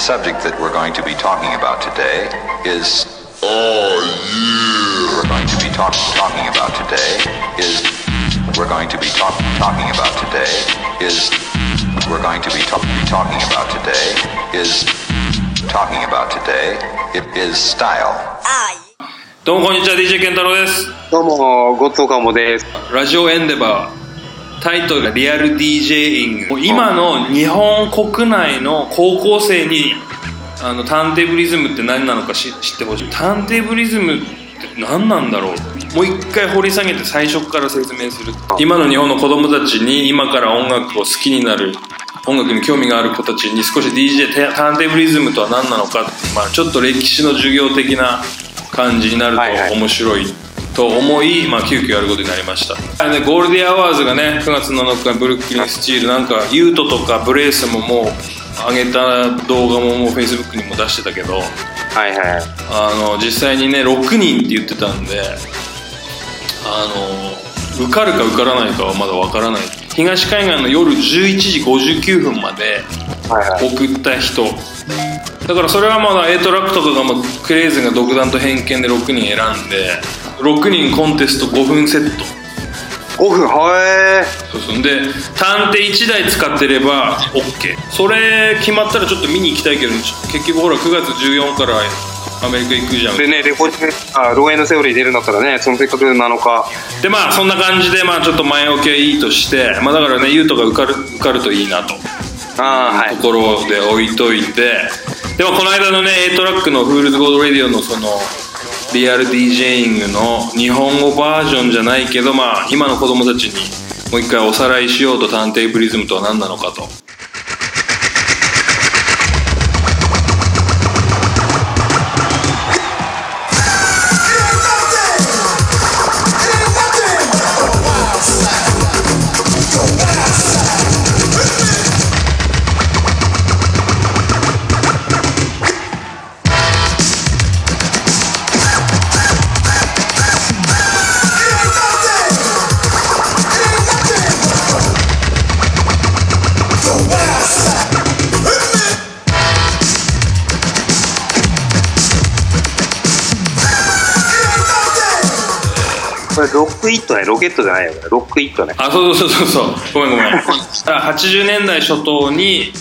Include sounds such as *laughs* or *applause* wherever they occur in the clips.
subject that we're going to be talking about today is. Oh, yeah! We're going to be talk, talking about today is. We're going to be talk, talking about today is. We're going to be, talk, be talking about today is. Talking about today it is style. どうもこんにちは DJ 健太郎ですどうも、ゴッドカモです。ラジオエンデバー タイトルがリアル DJing 今の日本国内の高校生にあのターンテーブリズムって何なのか知知ってほしい。ターンテーブリズムって何なんだろう。もう一回掘り下げて最初から説明する。今の日本の子供たちに今から音楽を好きになる音楽に興味がある子たちに少し DJ タターンテーブリズムとは何なのかって、まあ、ちょっと歴史の授業的な感じになると面白いと思い、まあ、急遽やることになりましたで Goldie Awards がね9月7日 Brooklyn Steel なんかユートとかブレースももう上げた動画ももう Facebook にも出してたけどはいはい。あの実際にね6人って言ってたんであの受かるか受からないかはまだわからない東海岸の夜11時59分まではいはい。送った人だからそれはまだ A トラックとかがもうクレイズが独断と偏見で6人選んで6人コンテスト5分セット。5分、はそうそう。でタンテ1台使ってれば OK それ決まったらちょっと見に行きたいけど結局ほら9月14からアメリカ行くじゃん。ー。でね、レコーディング、あ、ロー End Theory 出るんだったらね、そのせっかく7日。でまあそんな感じでまあちょっと前置きはいいとしてまあだからねユウトが受かる受かるといいなと。ああ、はい。と。ころで置いといて。でもこの間のね A トラックの「 Fool's Gold Radio」のそのリアル DJing の日本語バージョンじゃないけどまあ今の子供たちにもう一回おさらいしようと探偵プリズムとは何なのかと。ロックイットね、ロケットじゃないよ、これロックイットね。あそうそうそうそうごめんごめんあ80年代初頭に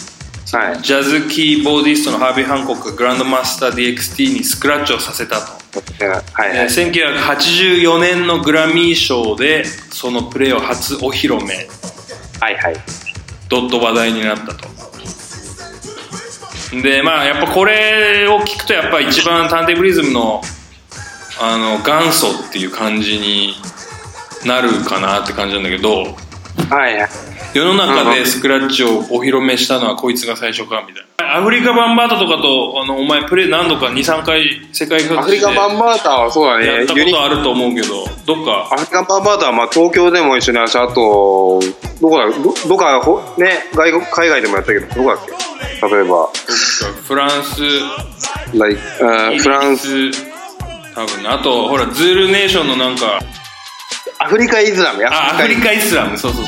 はい。ジャズキーボーディストのハービー・ハンコックがグランドマスター DXT にスクラッチをさせたとはいはい。えー1984年のグラミー賞でそのプレーを初お披露目はいはい。ドット話題になったとでまあやっぱこれを聞くとやっぱ一番ターンテーブリズムのあの元祖っていう感じになるかなって感じなんだけどはいはい。世の中でスクラッチをお披露目したのはこいつが最初かみたいな。アフリカバンバータとかとあのお前プレー何度か23回世界各アフリ地でカバンバーはそうだね。やったことあると思うけどどっか？アフリカバンバーターはまあ東京でも一緒にあるし、あと、どこだ、どどっかほ、ね、外国、海外でもやったけど、どこだっけ？例えば、フランス。フランス、多分ねあとほらズールネーションのなんかアフリカイスラムや。あアフリカイスラム。そうそう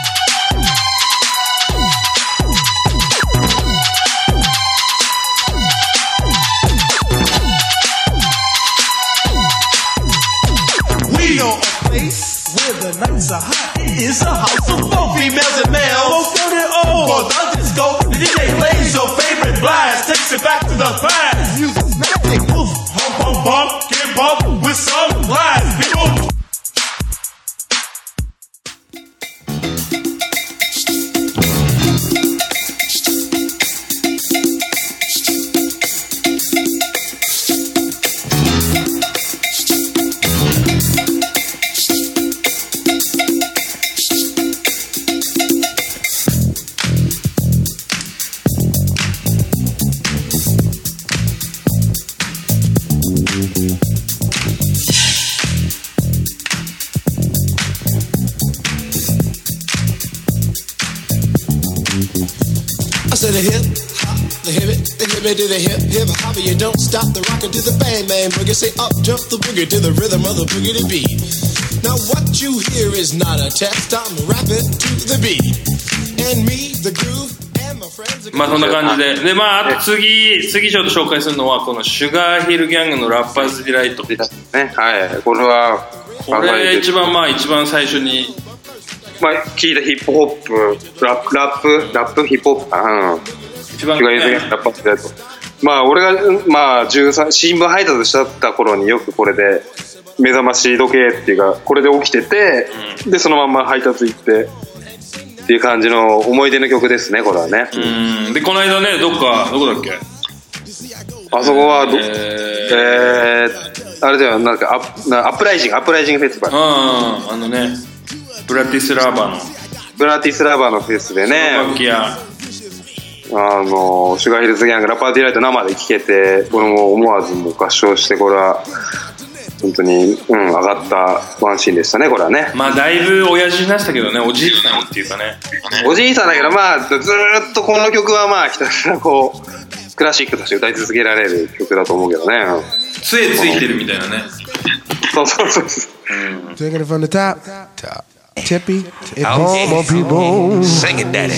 Said the hip hop, the hip it, the hip it to the hip hip hop. You don't stop the rocker to the bang bang boogie. Say up jump the boogie to the rhythm of the boogie to beat. Now what you hear is not a test. I'm rapping to the beat, and me, the groove, and まあそんな感じででまあ次次ちょっと紹介するのはこのシュガーヒルギャングのラッパーズディライトねはいこれはこれ一番まあ一番最初にまあ聞いたヒップホップラップラップラップヒップホップかなうん。一番 Sugarhill Gang, Rapper's Delight まあ俺がまあ13新聞配達してた頃によくこれで目覚まし時計っていうかこれで起きてて、でそのまんま配達行ってっていう感じの思い出の曲ですねこれはね、うん。でこの間ねどっかどこだっけ？あそこはど、ええー、あれだよなんかアップなアップライジング Uprising Festival。うん。あのねブラティスラーバの。ブラティスラバーのフェスでね。楽器屋あのシュガーヒルズギャングラッパーディライト生で聴けて俺も思わずもう合唱してこれは本当に、うん、上がったワンシーンでしたねこれはね。まあだいぶ親父になしたけどねおじいさんっていうかね。おじいさんだけどまあずーっとこの曲はまあひたすらこうクラシックとして歌い続けられる曲だと思うけどね。うん杖ついてるみたいなね。そうそうそうそう。Taking it from the top. Top. Tippy. It bomb on people. Sing it, daddy.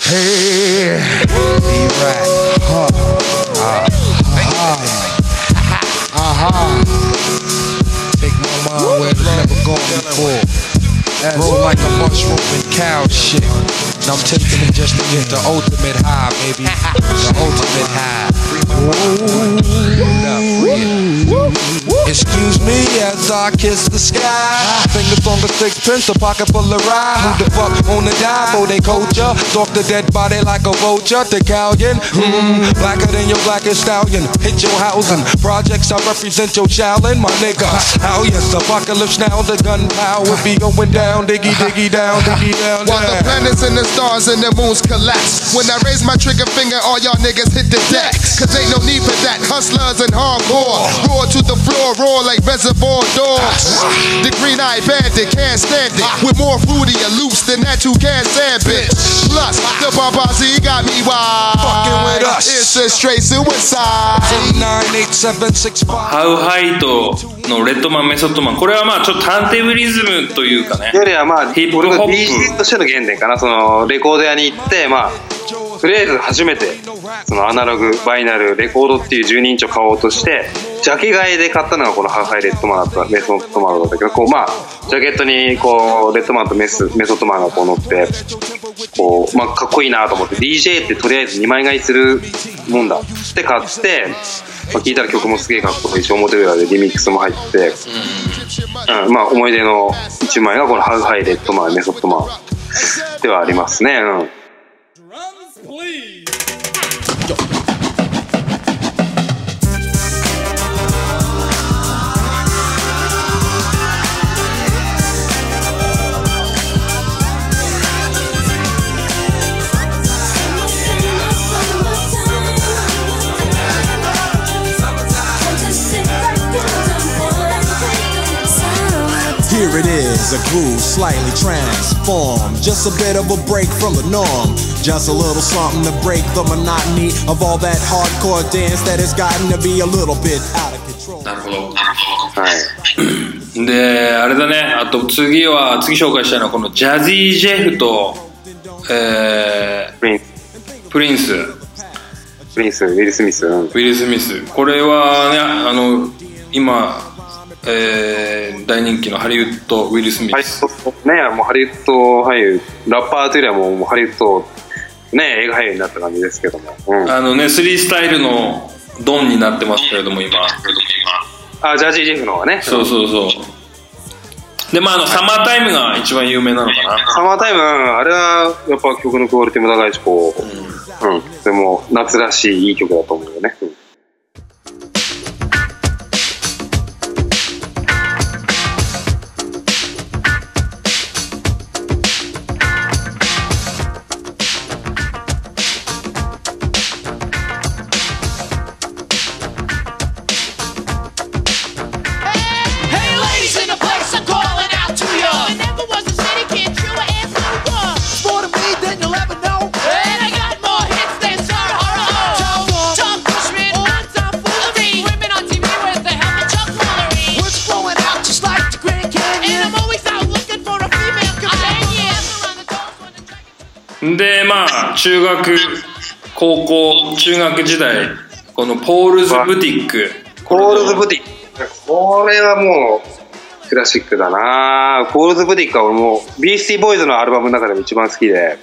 Hey. Be right. Ha. Ah. Aha. Take my mind where it's never gone before. Roll like a mushroom and cow shit. And I'm taking it just to get the ultimate high, baby. *laughs* The ultimate high. Excuse me as I kiss the sky. Fingers on the sixpence, a pocket full of rye. Who the fuck wanna die for they culture? Stalk the dead body like a vulture. The galleon, mm, blacker than your blackest stallion. Hit your housing. Projects, I represent your challenge, my nigga. How yes, apocalypse now, the gunpowder be going down, diggy, diggy down, diggy down. While the planets and the stars and the moons collapse. When I raise my trigger finger, all y'all niggas hit the deck. Cause ain't no need for that. Hustlers and hardcore. Roar to the floor, roar like reservoir dogs. The green eyed bandit can't stand it. With more fruity and loops than that you can't stand, bitch. Plus, the Barbazi got me wild. Fucking with us. It's a straight suicide. 98765. ハウハイトのレッドマンメソッドマンこれはまあちょっとターンテーブリズムというかねよりはまあヒップホップ俺が DJ としての原点かなそのレコード屋に行ってまあとりあえず初めてそのアナログバイナルレコードっていう12インチを買おうとしてジャケ買いで買ったのがこのハーフハイレッドマンだったメソッドマンだったけどこうまあジャケットにこうレッドマンとメスメソッドマンがこう乗ってこうまあかっこいいなと思って DJ ってとりあえず2枚買いするもんだって買って、まあ、聞いたら曲もすげえかっこいいし表裏でリミックスも入って、うん、まあ思い出の1枚がこのハウハイレッドマンメソッドマンではありますね。うん。Here it is, a groove slightly transformed. Just a bit of a break from the norm. Just a little something to break the monotony of all that hardcore dance that has gotten to be a little bit out of control. なるほどはいであれだねあと次は次紹介したいのはこのジャジー・ジェフと、えプリンスー、プリンスプリンスウィル・スミス、うんウィル・スミスこれはねあの今、えー大人気のハリウッドウィル・スミス。ねもうハリウッド俳優ラッパーというよりはもうハリウッドね映画俳優になった感じですけども、うん、あのねスリースタイルのドンになってますけれども今。あジャージー・ジェフの方がね。そうそうそう。でまああのサマータイムが一番有名なのかな。サマータイムうんあれはやっぱ曲のクオリティも高いしこう、うん。でも夏らしいいい曲だと思うよね、うん学高校中学時代このポールズブティック。ポールズブティック。これはもう、クラシックだな。ポールズブティックは俺もう、ビースティーボーイズのアルバムの中でも一番好きで、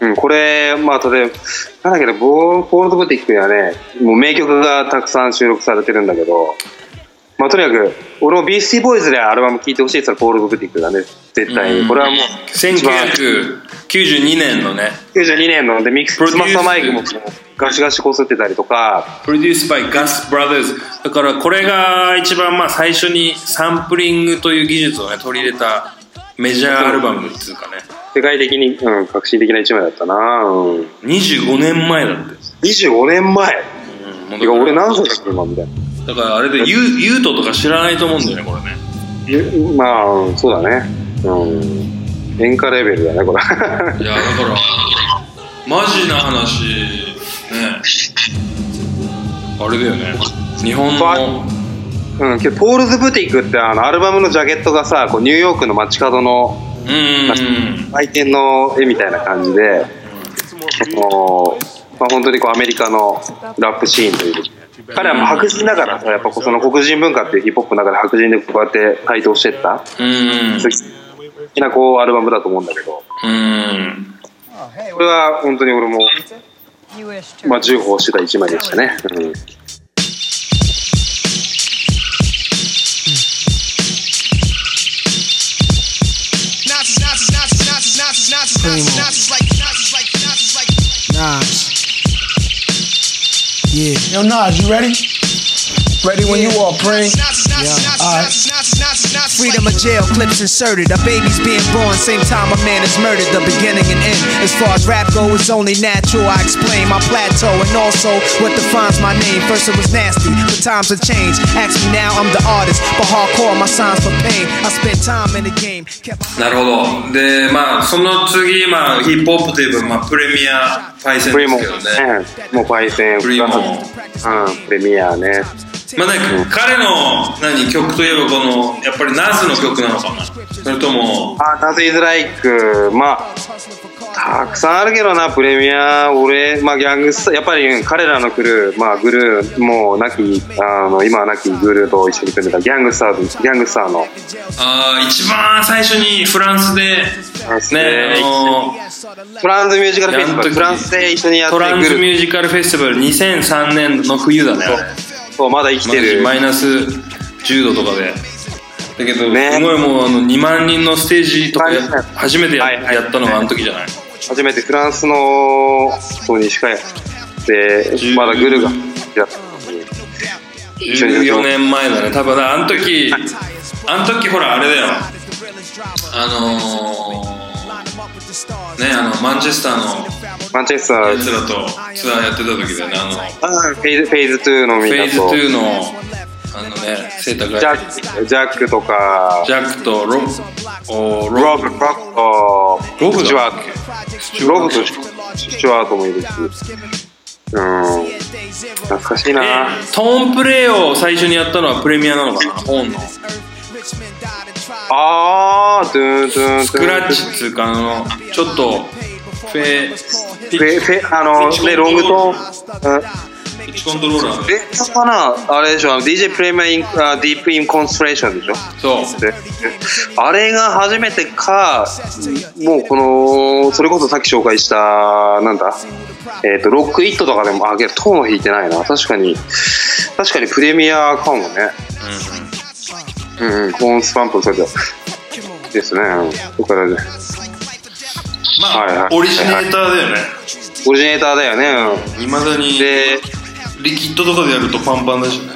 うん。うん、これ、まあ、例えば、なんだけど、ボーポールズブティックにはね、もう名曲がたくさん収録されてるんだけど、まあ、とにかく、俺もビースティーボーイズでアルバム聴いてほしいって言ったら、ポールズブティックだね、絶対に。これはもう、一番1992年のね。92年ので、ミックス、マスターマイクもガシガシこすってたりとか、プロデュースバイガス・ブラザーズだからこれが一番まあ最初にサンプリングという技術をね取り入れたメジャーアルバムっていうかね。世界的に、うん、革新的な一枚だったな。うん。25年前だって、25年前。うん、てか俺何歳だっけ今みたいな。だからあれでユユートとか知らないと思うんだよねこれね。ゆまあ、うんそうだねうん。演歌レベルだねこれ。いやだからマジな話。ね。あれだよね。日本のうんけどポールズ・ブティックってあのアルバムのジャケットがさこうニューヨークの街角のうんうん売店の絵みたいな感じで、こうまあ、本当にこうアメリカのラップシーンという。彼は白人だからさやっぱその黒人文化っていうヒップホップの中で白人でこうやって台頭してった。うん的なこうアルバムだと思うんだけどうんこれは本当に俺も、まあ、重宝してた1枚でしたね、うん Yeah. Yo, Nas, you ready? Ready when you are, Pring. Nazis, Nazis, Nazis, Alright. Nazis, Nazis, Nazis, Nazis, Freedom of jail, clips inserted. A baby's being born, same time a man is murdered. The beginning and end. As far as rap go, it's only natural. I explain my plateau and also what defines my name. First it was nasty, but times have changed. Ask me now, I'm the artist. But hardcore, my signs for pain. I spent time in the game. Kept なるほどでまあその次まあヒップホップといえば、まあ、プレミアパイセンプリモンですけどねねもうパイセンプリモンうんプレミアね まあね彼の何曲といえばこのやっぱりナズの曲なのかな？それともあナズイズライク。まあたくさんあるけどなプレミア俺まあギャングスやっぱりうん彼らのクルーまあグルーもう亡きあの今は亡きグルーと一緒に組んでたギャングスターズギャングスターの。あー一番最初にフランスでフランスミュージカルフェスティバル。フランスで一緒にやってトランスミュージカルフェスティバル2003年の冬だねそうまだ生きてる。マイナス10度とかで。だけど、ね。すごいもうあの2万人のステージとか初めてや,、ったのがあの時じゃない？初めてフランスのそう西海岸でまだグルーがやった一緒に14年前だね。多分あの時あの時ほらあれだよ。あのー、ねあのマンチェスターのマンチェスター。やつらとツアーやってた時だよねあの。あフェイズフェーズ2のみんフェーズなと2のあのね背高いジャックジャックとか。ジャックとロおロ。ロブロブと。ロブだスチュワート。ロブとスチュワートもいるし。うん。懐かしいな。えトーンプレイを最初にやったのはプレミアなのかな？本のあードゥンドゥンドゥンスクラッチっつうかあのちょっとフェピフェフェあのねロングトーンうんピッチコントローラーかなあれでしょ ?DJ プレミアイン、あディープインコンストレーションでしょそうであれが初めてか、もうこの、それこそさっき紹介した、なんだえっ、と、ロックイットとかでも、あ、けどトーンは弾いてないな。確かに、確かにプレミアかもね。うんうん、コーンスパンプそれで。ですね。うんそこからね。まあ、はいはいオリジネーターだよねオリジネーターだよね。いまだにうんで、リキッドとかでやるとパンパンだしね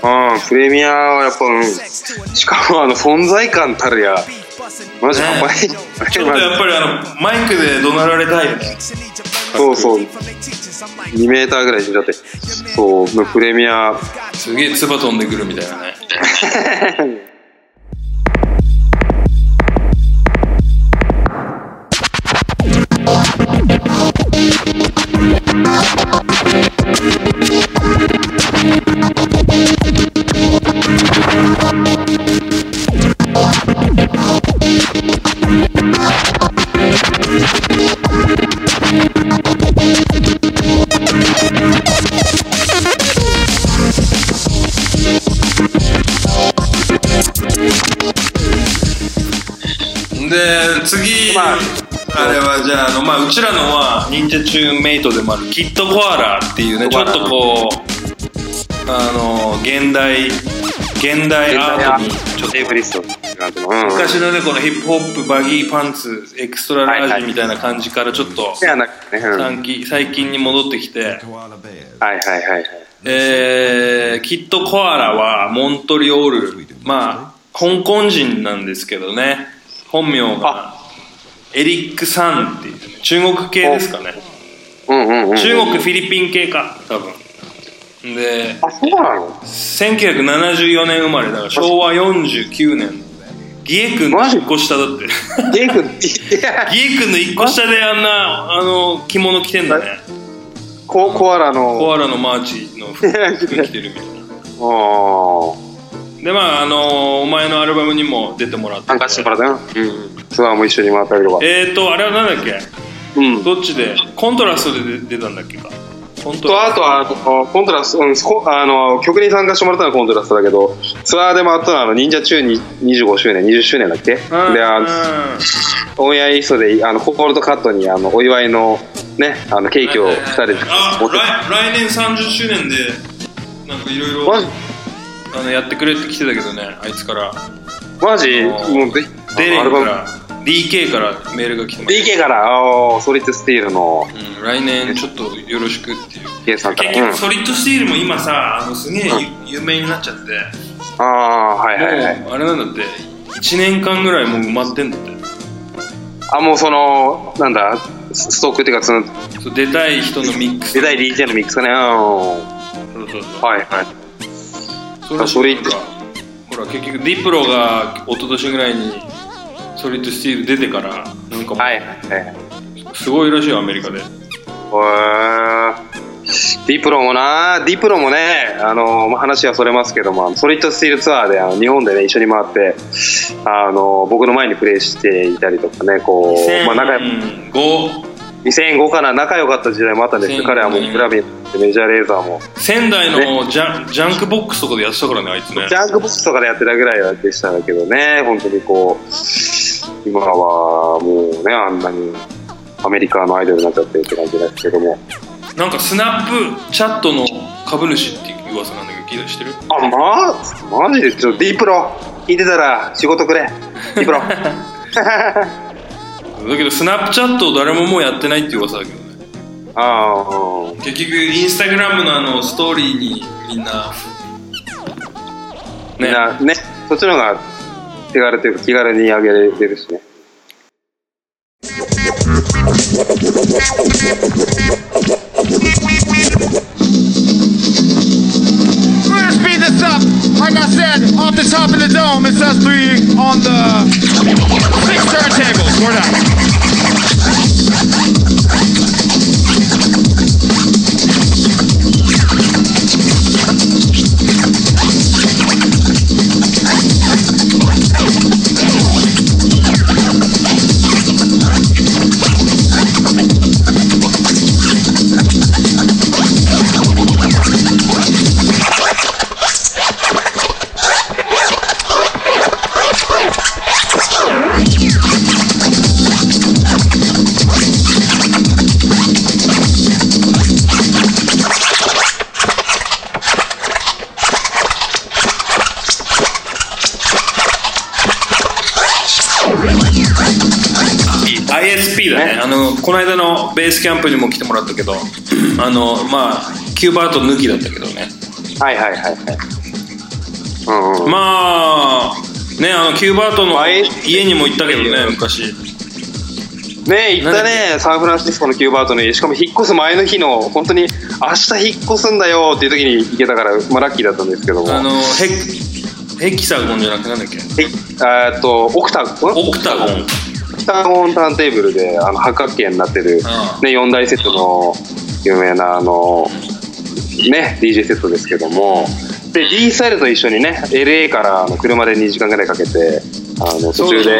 うん、プレミアはやっぱ、うん、しかもあの存在感たるや、マジ半端ない。ちょっとやっぱりあのマイクで怒鳴られたいよねそうそう、2メーターぐらい死んじゃって、そうプレミア、すげえ唾飛んでくるみたいなね *laughs* 忍者チューンメイトでもあるキットコアラっていうねちょっとこうあの現代現代アートにちょっと昔のねこのヒップホップバギーパンツエクストララージみたいな感じからちょっと最近最近に戻ってきて、はいはいはいえー、キットコアラはモントリオールまあ香港人なんですけどね。本名がエリック・サンっていうね中国系ですかね。うんうんうん。中国フィリピン系か多分。であそうなの？1974年生まれだから昭和49年。ギエ君の1個下だって。ゲイ君。*laughs* ギエ君の1個下であんなあの着物着てんだね。ココアラの。コアラのマーチの服服着てるみたいな。あー。でまああのお前のアルバムにも出てもらって参加してもらったよ。うんツアーも一緒に回ったりとか。えーとあれはなんだっけ？うん。どっちで？コントラストで出出たんだっけか？コントとあとはあのコントラスト、うん、そあの曲に参加してもらったのはコントラストだけどツアーで回ったのはあの忍者中に25周年20周年だっけ？であのオンエアイーストであのコールドカットにあのお祝いのねあのケーキを2人であ持って。来来年30周年でなんかいろいろマジ？あのやってくれって来てたけどねあいつから。マジ？あーもうぜデレンアルバムから DK からメールが来てます、DK からあーソリッドスティールの。うん、来年ちょっとよろしくっていう。K さんから。結うん。局ソリッドスティールも今さあのすげえゆ有名になっちゃって。ああはいはいはい。もうあれなんだって1年間ぐらいもう埋まってんだって。あもうそのなんだスストックっていうかそのそう出たい人のミックス。出たい DJ のミックスがね。うん。そうそうそう。はいはい。それあそれほら結局ディプロが一昨年ぐらいに Solid Steel 出てからなんかもはいはいはい。うすごいらしいよアメリカで。へー。 Diplo もな、 Diplo もね、あの、まあ話はそれますけども、 Solid Steel ツアーであの日本でね、一緒に回って、あの、僕の前にプレイしていたりとかね、こう、まあ仲良2005 2005かな、仲良かった時代もあったんです。けど、2005彼はもう clubbing で Major Lazer も、仙台のジャンジャンクボックスとかでやってたからねあいつね。ジャンクボックスとかでやってたぐらいでしたけどね、本当にこう、今はもうね、あんなにアメリカのアイドルになっちゃってって感じですけども。なんかスナップチャットの株主っていう噂なんだけど聞いたりしてる？あ、まあ、マジでちょっとディープロ。聞いてたら仕事くれ。ディープロ。*laughs* だけどスナップチャット誰ももうやってないっていう噂だけどね。あ結局インスタグラムのあのストーリーにみんなあ、みんなね、そっちの方が手軽というか気軽に上げれてるしね。Off the top of the dome, it's us three on the six turntables. We're done. ベースキャンプにも来てもらったけどあのまあキューバート抜きだったけどねはいはいはいはい。うんうん。まあねあのキューバートのまあ家にも行ったけどね昔ね行ったね、サンフランシスコのキューバートの家。しかも引っ越す前の日の、本当に明日引っ越すんだよっていう時に行けたから、まあラッキーだったんですけども。あのヘヘキサゴンじゃなくてなんだっけ？ええーっと、オクタゴン？オクタゴンオクタゴンターンテーブルであの八角形になってる、うん。ね、4大セットの有名なあの、ね、DJ セットですけども。で D スタイルと一緒にね LA からあの車で2時間ぐらいかけてあの途中で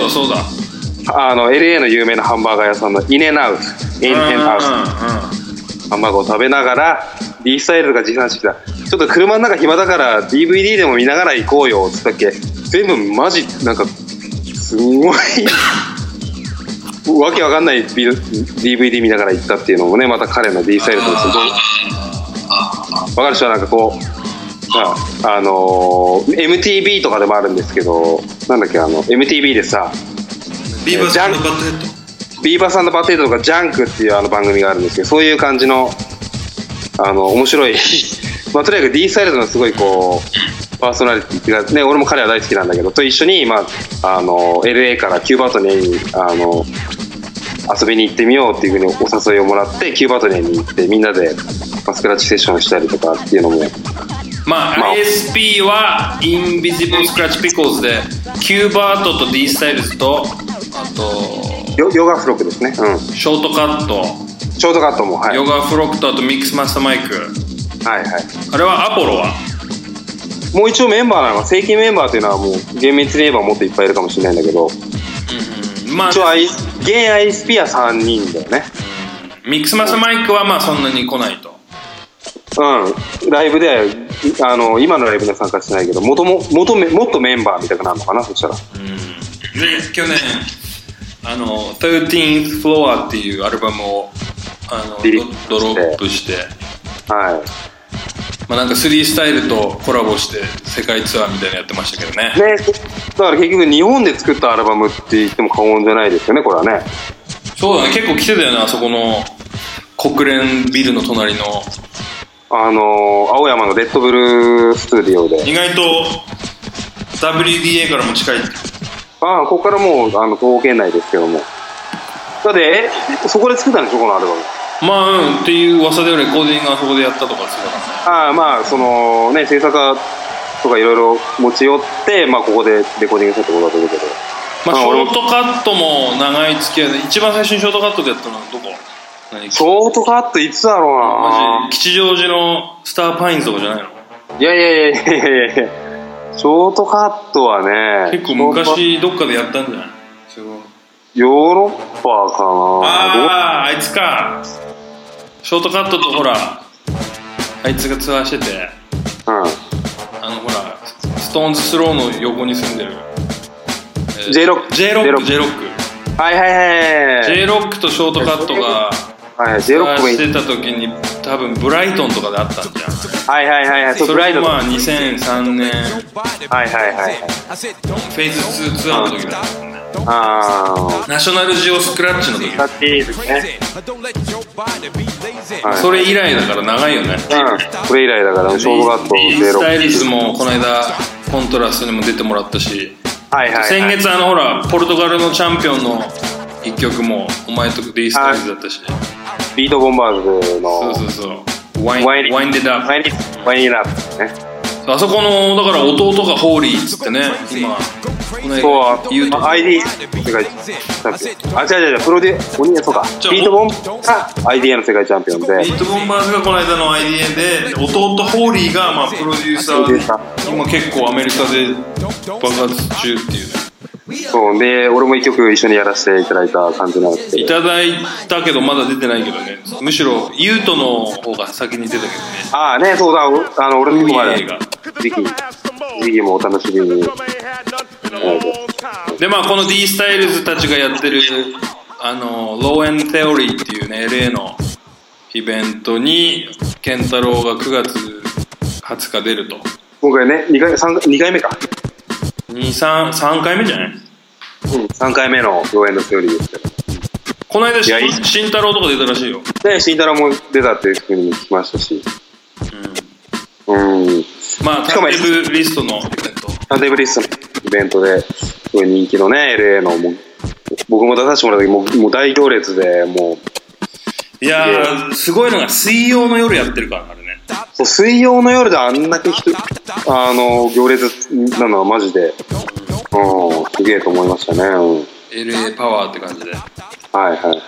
あの LA の有名なハンバーガー屋さんのインエンアウトインエンアウトハンバーガーを食べながら D スタイルが持参してきたちょっと車の中暇だから DVD でも見ながら行こうよっつったっけ。全部マジなんかすごいわけわかんない DVD 見ながら行ったっていうのもねまた彼の D スタイルとすごいわかる人はなんかこうああのー MTV とかでもあるんですけどなんだっけあの MTV でさ Beavis and Butt-Head。 Beavis and Butt-Head とかジャンクっていうあの番組があるんですけどそういう感じのあの面白い *laughs* まあとにかく D スタイルズのすごいこうパーソナリティっていうかね俺も彼は大好きなんだけどと一緒にまああの LA から Qbert にあの遊びに行ってみようっていうふうにお誘いをもらって Qbert んちに行ってみんなでまあスクラッチセッションしたりとかっていうのもまあ、まあ ISP は Invisibl Skratch Piklz でキューバートと D スタイルズとあとヨ Yogafrog ですね。うん。 Shortkut、ショートカットもはい。ヨガフロックとあとミックスマスターマイク。はいはい。あれはアポロは？もう一応メンバーなのが正規メンバーっていうのはもう厳密に言えばもっといっぱいいるかもしれないんだけど。まあ一応アイ現 ISP は3人だよね。ミックスマスマイクはまあそんなに来ないと。うん。ライブであの今のライブには参加してないけどもとも元めもっとメンバーみたいになるのかな？そしたら。で去年あの 13th Floor っていうアルバムをあのドドロップして。はまあなんか3スタイルとコラボして世界ツアーみたいなのやってましたけどね。いねだから結局日本で作ったアルバムって言っても過言じゃないですよねこれはね。そうだね結構来てたよねあそこの国連ビルの隣の。あの青山のレッドブルスタジオで。意外と WDA からも近い。ああここからもうあの東県内ですけども。だってえそこで作ったんでしょこのアルバムまあうんっていう噂ではレコーディングあそこでやったとかするからねああまあそのね制作家とかいろいろ持ち寄って、まあ、ここでレコーディングしたってことだと思うけど。まあショートカットも長い付き合いで一番最初にショートカットでやったのはどこ？何？ショートカットいつだろうな。マジ吉祥寺のスターパインズとかじゃないの？いやいやいやいやいやいや。ショートカットはね結構昔どっかでやったんじゃない？すごいヨーロッパかな。あああいつかショートカットとほらあいつがツアーしててどうん。あのほらストーンズスローの横に住んでる、えー J ロック J ロック J ロックはいはいはいはい。J ロックとショートカットがはい、J ロックもい。いしてた時に多分ブライトンとかであったんじゃん。はいはいはいはいそうそブライトれもまあ2003年。はいはいはいフェイズ2ツアーの時だあナショナルジオスクラッチの時。あいいですね。はい。それ以来だから長いよね。うん。これ以来だからショートカット D J ロ。ッスタイルズもこの間コントラストにも出てもらったし。クはいはいはい。先月あのほらポルトガルのチャンピオンの一曲もお前と D スタイルズだったし。ビートボンバーズの。そうそうそう。ワインワインワインデダワインワインラップね。あそこのだから弟がホーリーっつってね今そうは言うと ID 世界チャンピオンあ違う違う違うプロデュお兄そうかじゃあビートボンが IDA の世界チャンピオンで。ビートボンバーズがこの間の IDA で弟ホーリーがまあプロデューサーで今結構アメリカで爆発中っていう。ねそうで俺も一曲一緒にやらせていただいた感じなんですけいどただいたけどまだ出てないけどね。むしろユートの方が先に出たけどね。ああねそうだ。あの俺の曲もある。海映画。時期時期もお楽しみにでまあこの D スタイルズたちがやってるあのローエン・テオリーっていうね LA のイベントに健太郎が9月20日出ると。今回ね2回三二回目か。23 3回目じゃない？うん3回目の上演のセオリーですけど。この間いやいい。慎太郎とか出たらしいよ。で慎太郎も出たっていうふうにも聞きましたし。うん。まあタイムリストのイベントターンテーブルリストのイベントですごい人気のね LA のもう僕も出させてもらった時もうもう大行列でもう。いやーすごいのが水曜の夜やってるからねあれね。そう水曜の夜であんだけ人あの行列なのはマジで、うん、すげえと思いましたね、うん、LA パワーって感じで。はいはいはい